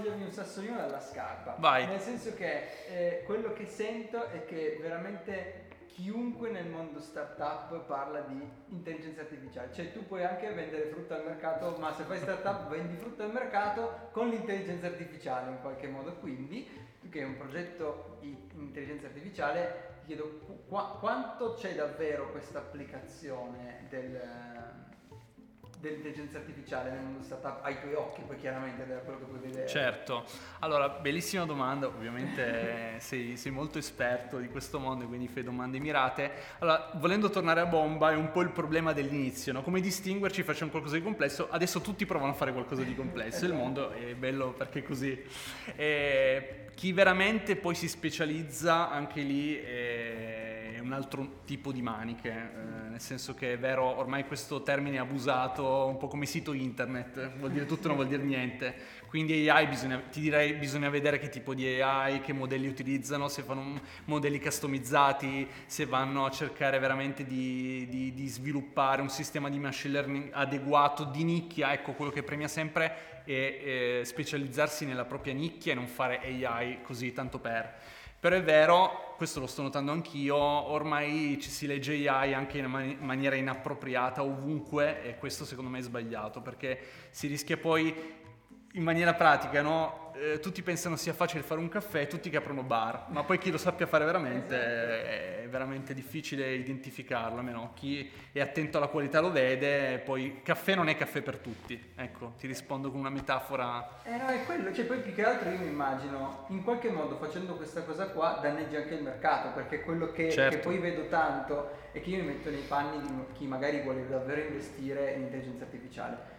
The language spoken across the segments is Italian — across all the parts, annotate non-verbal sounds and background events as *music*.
togliermi un sassolino dalla scarpa. Vai. Nel senso che eh, quello che sento è che veramente chiunque nel mondo startup parla di intelligenza artificiale. Cioè tu puoi anche vendere frutta al mercato, ma se fai startup *laughs* vendi frutta al mercato con l'intelligenza artificiale in qualche modo. Quindi, tu che hai un progetto di intelligenza artificiale, ti chiedo qu- quanto c'è davvero questa applicazione del dell'intelligenza artificiale nel mondo startup ai tuoi occhi, poi chiaramente da quello che puoi vedere? Certo, allora bellissima domanda, ovviamente *laughs* sei, sei, molto esperto di questo mondo, quindi fai domande mirate. Allora, volendo tornare a bomba, è un po' il problema dell'inizio, no? come distinguerci, facciamo qualcosa di complesso, adesso tutti provano a fare qualcosa di complesso, il mondo è bello perché è così. E chi veramente poi si specializza, anche lì... È un altro tipo di maniche, eh, nel senso che è vero, ormai questo termine è abusato, un po' come sito internet, vuol dire tutto, non vuol dire niente. Quindi AI bisogna, ti direi bisogna vedere che tipo di AI, che modelli utilizzano, se fanno modelli customizzati, se vanno a cercare veramente di, di, di sviluppare un sistema di machine learning adeguato di nicchia, ecco quello che premia sempre è, è specializzarsi nella propria nicchia e non fare AI così tanto per. Però è vero, questo lo sto notando anch'io, ormai ci si legge AI anche in man- maniera inappropriata ovunque e questo secondo me è sbagliato perché si rischia poi in maniera pratica, no? eh, tutti pensano sia facile fare un caffè, tutti che aprono bar, ma poi chi lo sappia fare veramente è, è veramente difficile identificarlo, almeno chi è attento alla qualità lo vede, poi caffè non è caffè per tutti, ecco, ti rispondo con una metafora. Eh no, è quello, cioè poi più che altro io mi immagino, in qualche modo facendo questa cosa qua danneggi anche il mercato, perché quello che, certo. che poi vedo tanto è che io mi metto nei panni di chi magari vuole davvero investire in intelligenza artificiale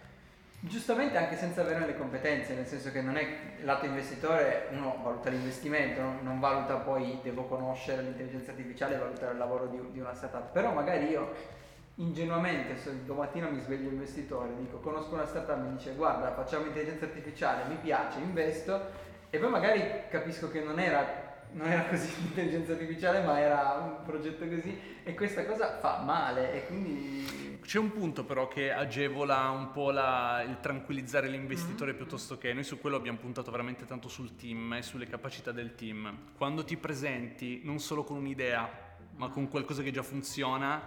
Giustamente anche senza avere le competenze, nel senso che non è lato investitore, uno valuta l'investimento, non, non valuta poi devo conoscere l'intelligenza artificiale, valutare il lavoro di, di una startup, però magari io ingenuamente se domattina mi sveglio investitore, dico conosco una startup, mi dice guarda facciamo intelligenza artificiale, mi piace, investo e poi magari capisco che non era, non era così *laughs* l'intelligenza artificiale ma era un progetto così e questa cosa fa male e quindi c'è un punto però che agevola un po' la, il tranquillizzare l'investitore mm-hmm. piuttosto che noi su quello abbiamo puntato veramente tanto sul team e sulle capacità del team. Quando ti presenti non solo con un'idea, ma con qualcosa che già funziona,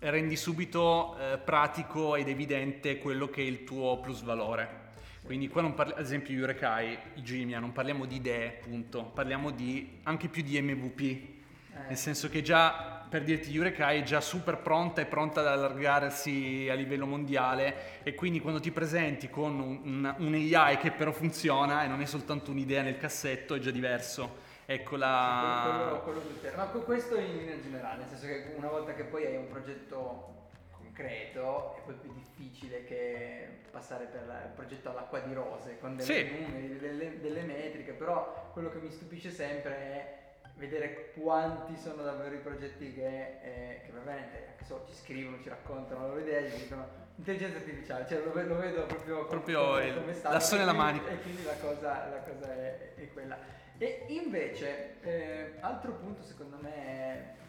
rendi subito eh, pratico ed evidente quello che è il tuo plus valore. Quindi qua non parliamo, ad esempio Yurekai, Gimia, non parliamo di idee, punto, parliamo di, anche più di MVP, eh. nel senso che già per dirti Eureka è già super pronta e pronta ad allargarsi a livello mondiale e quindi quando ti presenti con un, un AI che però funziona e non è soltanto un'idea nel cassetto è già diverso. Ecco la... Quello, quello, quello Ma questo in linea generale, nel senso che una volta che poi hai un progetto concreto è poi più difficile che passare per il progetto all'acqua di rose con delle sì. numeri, delle, delle metriche, però quello che mi stupisce sempre è vedere quanti sono davvero i progetti che, eh, che veramente anche se ci scrivono, ci raccontano la loro idea, ci dicono intelligenza artificiale, cioè lo, lo vedo proprio, proprio come, il, come la sole alla mano. E quindi la cosa, la cosa è, è, quella. E invece, eh, altro punto secondo me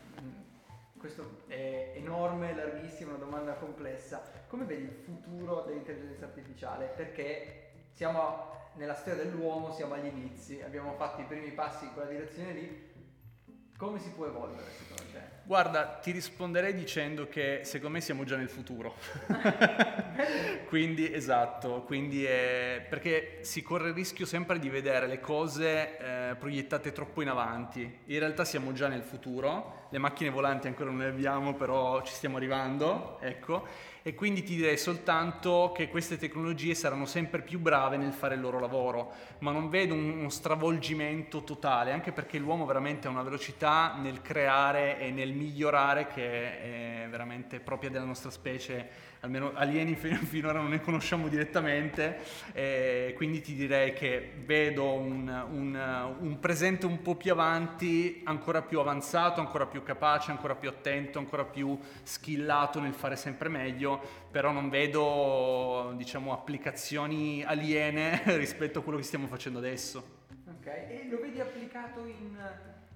questo è enorme, larghissimo, una domanda complessa, come vedi il futuro dell'intelligenza artificiale? Perché siamo nella storia dell'uomo, siamo agli inizi, abbiamo fatto i primi passi in quella direzione lì, come si può evolvere secondo te? Guarda, ti risponderei dicendo che secondo me siamo già nel futuro. *laughs* quindi, esatto, quindi è, perché si corre il rischio sempre di vedere le cose eh, proiettate troppo in avanti. In realtà siamo già nel futuro, le macchine volanti ancora non le abbiamo, però ci stiamo arrivando, ecco e quindi ti direi soltanto che queste tecnologie saranno sempre più brave nel fare il loro lavoro, ma non vedo uno stravolgimento totale, anche perché l'uomo veramente ha una velocità nel creare e nel migliorare che è veramente propria della nostra specie. Almeno alieni *laughs* finora non ne conosciamo direttamente, eh, quindi ti direi che vedo un, un, un, presente un po' più avanti, ancora più avanzato, ancora più capace, ancora più attento, ancora più skillato nel fare sempre meglio, però non vedo diciamo, applicazioni aliene *laughs* rispetto a quello che stiamo facendo adesso. Ok, e lo vedi applicato in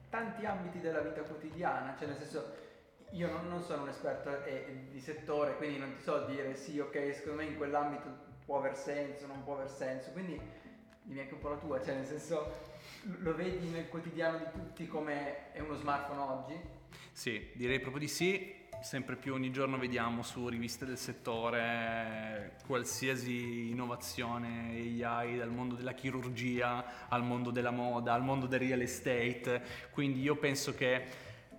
tanti ambiti della vita quotidiana, cioè nel senso io non, non sono un esperto eh, di settore, quindi non ti so dire sì, ok, secondo me in quell'ambito può aver senso, non può aver senso, quindi mi dimmi anche un po' la tua, cioè nel senso lo vedi nel quotidiano di tutti come è uno smartphone oggi? Sì, direi proprio di sì. Sempre più ogni giorno vediamo su riviste del settore qualsiasi innovazione AI dal mondo della chirurgia al mondo della moda, al mondo del real estate. Quindi io penso che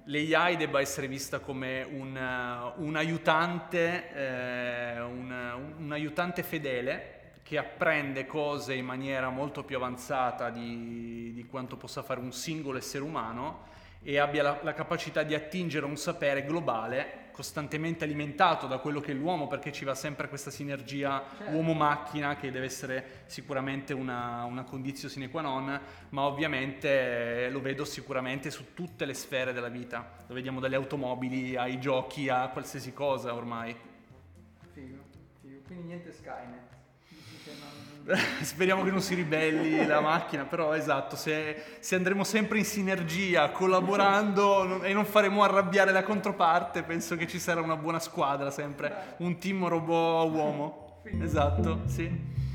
l'AI debba essere vista come un, un aiutante, eh, un, un aiutante fedele che apprende cose in maniera molto più avanzata di, di, quanto possa fare un singolo essere umano e abbia la, la capacità di attingere un sapere globale costantemente alimentato da quello che è l'uomo, perché ci va sempre questa sinergia certo. uomo-macchina che deve essere sicuramente una, una condizione sine qua non, ma ovviamente eh, lo vedo sicuramente su tutte le sfere della vita. Lo vediamo dalle automobili ai giochi a qualsiasi cosa ormai. Figo, figo. Quindi niente Skynet. *laughs* Speriamo che non si ribelli la macchina, però esatto, se, se, andremo sempre in sinergia, collaborando e non faremo arrabbiare la controparte, penso che ci sarà una buona squadra sempre, un team robot uomo. Esatto, sì.